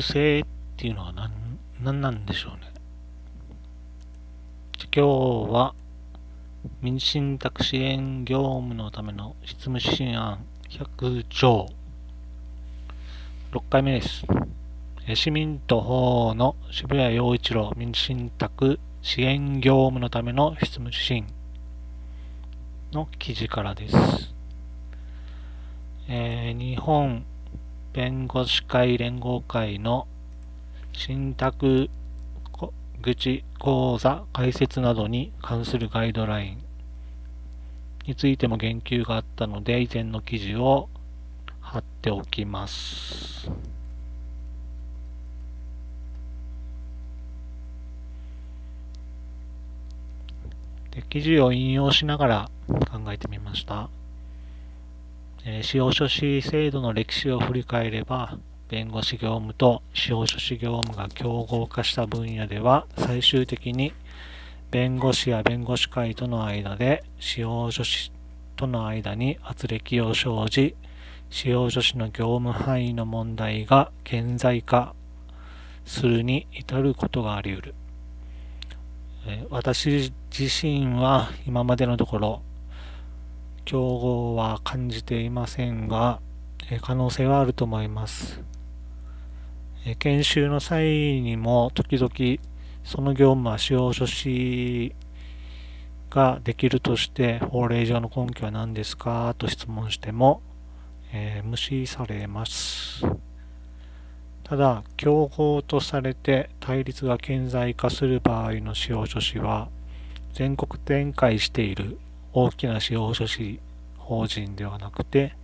性っていうのは何何なんでしょうね。今日は民事信託支援業務のための執務指針案100条6回目です。市民と法の渋谷陽一郎民事信託支援業務のための執務指針の記事からです。えー、日本弁護士会連合会の信託口講座開設などに関するガイドラインについても言及があったので以前の記事を貼っておきます。で記事を引用しながら考えてみました。えー、司法書士制度の歴史を振り返れば、弁護士業務と司法書士業務が競合化した分野では、最終的に弁護士や弁護士会との間で司法書士との間に圧力を生じ、司法書士の業務範囲の問題が顕在化するに至ることがあり得る。私自身は今までのところ競合は感じていませんが、え可能性はあると思います。え研修の際にも時々その業務は司法書士ができるとして法令上の根拠は何ですかと質問しても、えー、無視されます。ただ、競合とされて対立が顕在化する場合の司法書士は全国展開している大きな司法書士法人ではなくて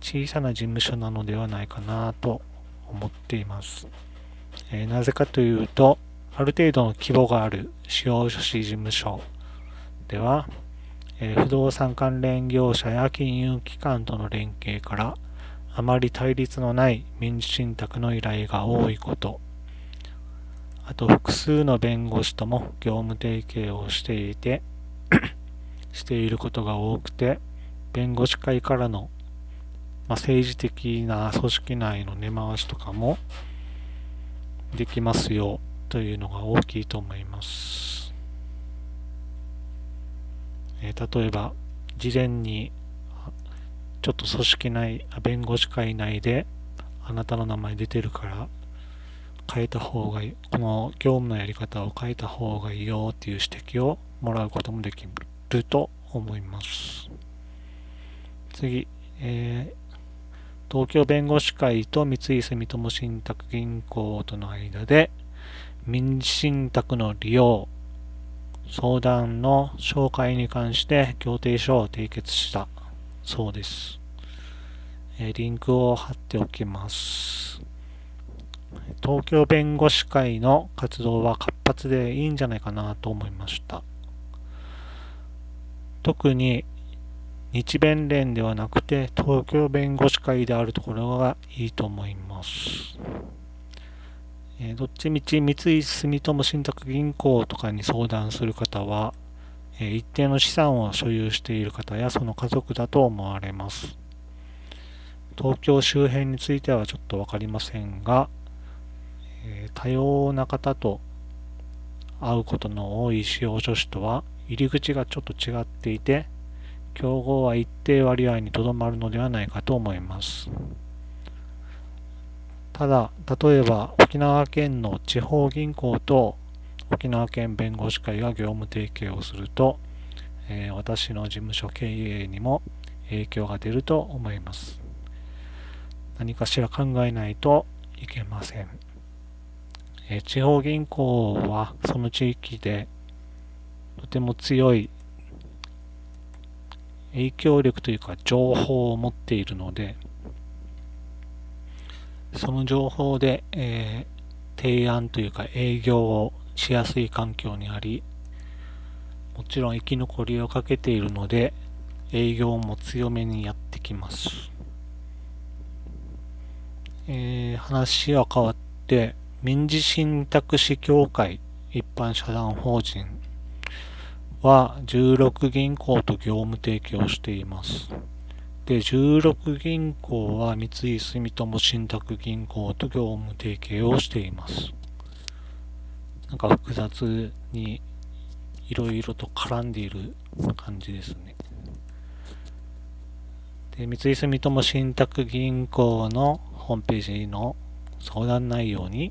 小さな事務所なのではないかなと思っています。えー、なぜかというと、ある程度の規模がある司法書士事務所では、えー、不動産関連業者や金融機関との連携からあまり対立のない民事信託の依頼が多いこと、あと複数の弁護士とも業務提携をしていてしていることが多くて、弁護士会からの、まあ、政治的な組織内の根回しとかもできますよというのが大きいと思います。えー、例えば、事前にちょっと組織内、弁護士会内であなたの名前出てるから変えた方がいい、この業務のやり方を変えた方がいいよっていう指摘をもらうこともできるると思います。次、えー、東京弁護士会と三井住友信託銀行との間で民事信託の利用、相談の紹介に関して協定書を締結したそうです。えー、リンクを貼っておきます。東京弁護士会の活動は活発でいいんじゃないかなと思いました。特に日弁連ではなくて東京弁護士会であるところがいいと思います。えー、どっちみち三井住友信託銀行とかに相談する方は、えー、一定の資産を所有している方やその家族だと思われます。東京周辺についてはちょっとわかりませんが、えー、多様な方と会うことの多い司法書士とは入り口がちょっと違っていて、競合は一定割合にとどまるのではないかと思います。ただ、例えば沖縄県の地方銀行と沖縄県弁護士会が業務提携をすると、えー、私の事務所経営にも影響が出ると思います。何かしら考えないといけません。え、地方銀行はその地域でとても強い影響力というか情報を持っているので、その情報で、えー、提案というか営業をしやすい環境にあり、もちろん生き残りをかけているので、営業も強めにやってきます。えー、話は変わって、民事信託士協会一般社団法人は16銀行と業務提携をしています。で、16銀行は三井住友信託銀行と業務提携をしています。なんか複雑にいろいろと絡んでいる感じですね。で三井住友信託銀行のホームページの相談内容に、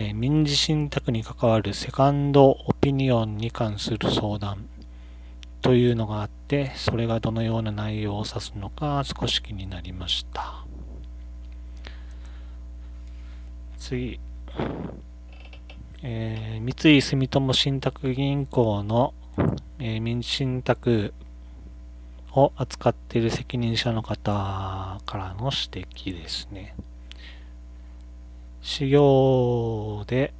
え、民事信託に関わるセカンドオピニオンに関する相談というのがあって、それがどのような内容を指すのか少し気になりました。次。えー、三井住友信託銀行の、えー、民信託を扱っている責任者の方からの指摘ですね。事業で、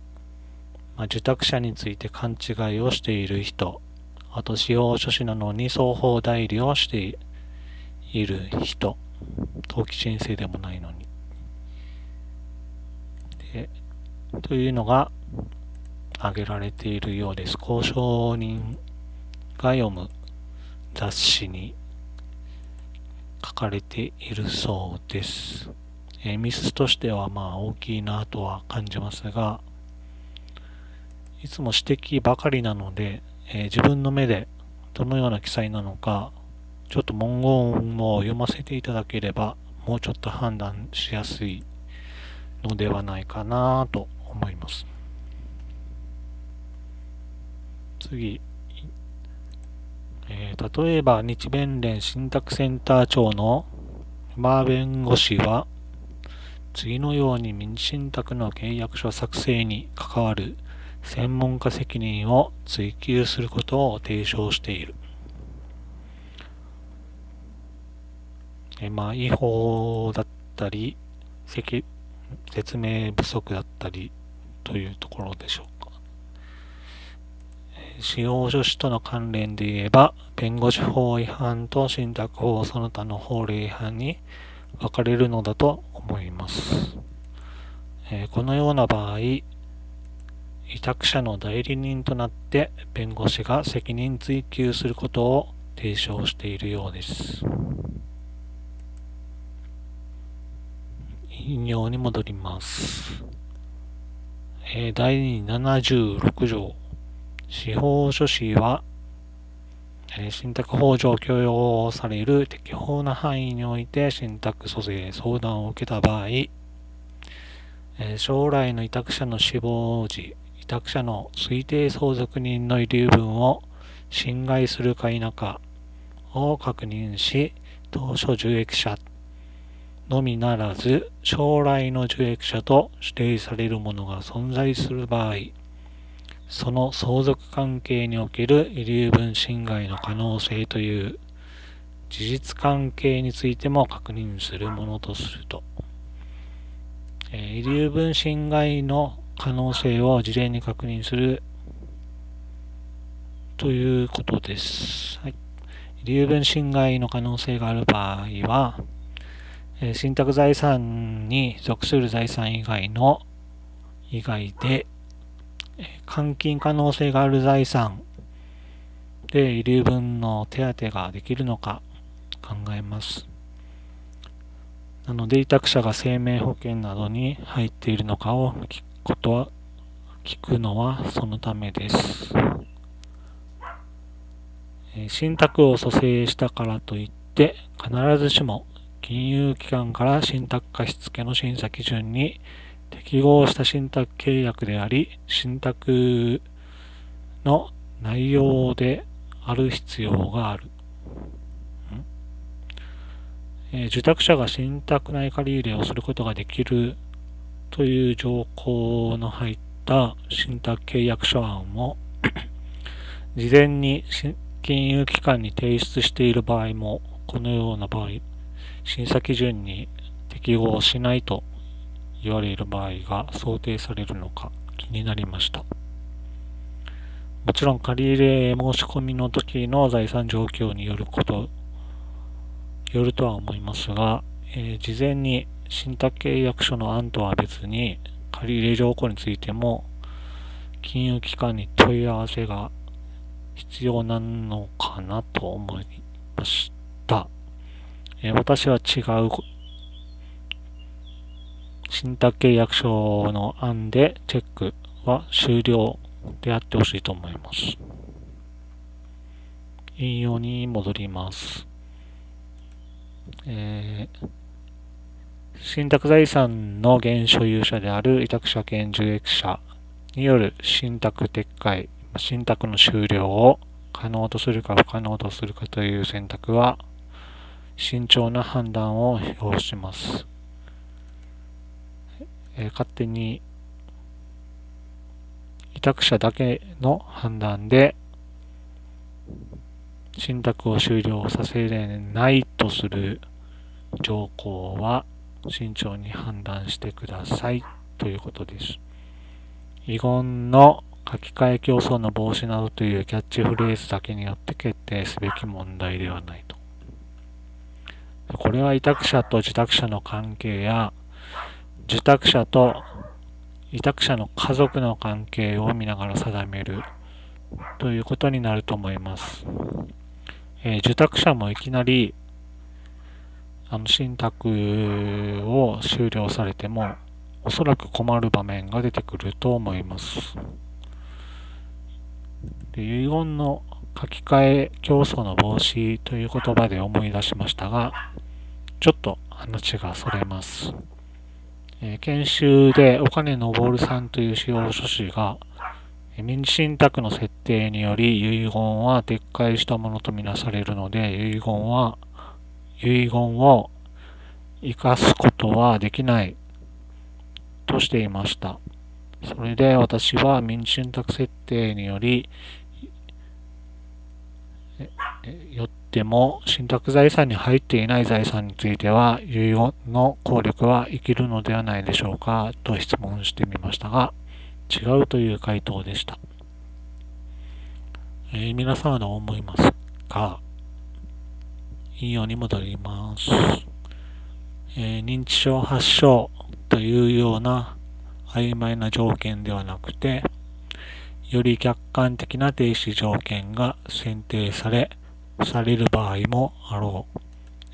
まあ、受託者について勘違いをしている人、あと司法書士なのに双方代理をしている人、登記申請でもないのに。でというのが挙げられているようです。交渉人が読む雑誌に書かれているそうです。えー、ミスとしてはまあ大きいなとは感じますが、いつも指摘ばかりなので、えー、自分の目でどのような記載なのか、ちょっと文言を読ませていただければ、もうちょっと判断しやすいのではないかなと思います。次、えー、例えば日弁連信託センター長の馬弁護士は、次のように民事信託の契約書作成に関わる専門家責任を追及することを提唱している。えまあ、違法だったり、説明不足だったりというところでしょうか。使用助手との関連で言えば、弁護士法違反と信託法その他の法令違反に分かれるのだと思います。えー、このような場合、委託者の代理人となって弁護士が責任追及することを提唱しているようです。引用に戻ります。えー、第76条司法書士は、信託法上許容される適法な範囲において信託租税相談を受けた場合、将来の委託者の死亡時、委託者の推定相続人の遺留分を侵害するか否かを確認し、当初受益者のみならず、将来の受益者と指定されるものが存在する場合、その相続関係における遺留分侵害の可能性という事実関係についても確認するものとすると、えー、遺留分侵害の可能性を事前に確認するということです。はい、遺留分侵害の可能性がある場合は、えー、信託財産に属する財産以外の以外で換金可能性がある財産で遺留分の手当ができるのか考えます。なので委託者が生命保険などに入っているのかを聞くことは聞くのはそのためです。信託を蘇生したからといって必ずしも金融機関から信託貸付の審査基準に適合した信託契約であり、信託の内容である必要がある。えー、受託者が信託内借り入れをすることができるという条項の入った信託契約書案を 事前に金融機関に提出している場合も、このような場合、審査基準に適合しないと言われる場合が想定されるのか気になりました。もちろん借入申し込みの時の財産状況によること、よるとは思いますが、えー、事前に信託契約書の案とは別に借入条項についても金融機関に問い合わせが必要なのかなと思いました。え私は違う信託契約書の案でチェックは終了であってほしいと思います。引用に戻ります。えー、信託財産の現所有者である委託者兼受益者による信託撤回、信託の終了を可能とするか不可能とするかという選択は慎重な判断を要します。え、勝手に委託者だけの判断で信託を終了させれないとする条項は慎重に判断してくださいということです。遺言の書き換え競争の防止などというキャッチフレーズだけによって決定すべき問題ではないと。これは委託者と受託者の関係や受託者と委託者の家族の関係を見ながら定めるということになると思います。えー、受託者もいきなりあの信託を終了されてもおそらく困る場面が出てくると思います。で遺言の書き換え競争の防止という言葉で思い出しましたが、ちょっと話がそれます。え、研修で岡根昇さんという司法書士が、民事信託の設定により遺言は撤回したものとみなされるので、遺言は、遺言を生かすことはできないとしていました。それで私は民事信託設定により、よってでも信託財産に入っていない財産については遺言の効力は生きるのではないでしょうかと質問してみましたが違うという回答でした、えー、皆さんはどう思いますか？引用に戻ります、えー、認知症発症というような曖昧な条件ではなくてより客観的な停止条件が選定され、される場合もあろう。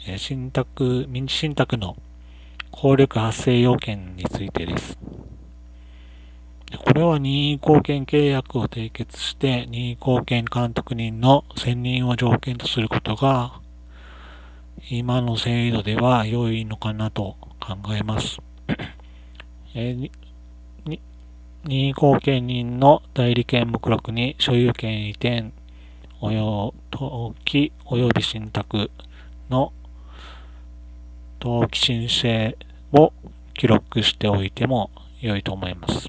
え信託、民事信託の効力発生要件についてです。これは任意貢献契約を締結して任意貢献監督人の選任を条件とすることが今の制度では良いのかなと考えます。え任意後見人の代理権目録に所有権移転、およ、登記及び信託の登記申請を記録しておいても良いと思います。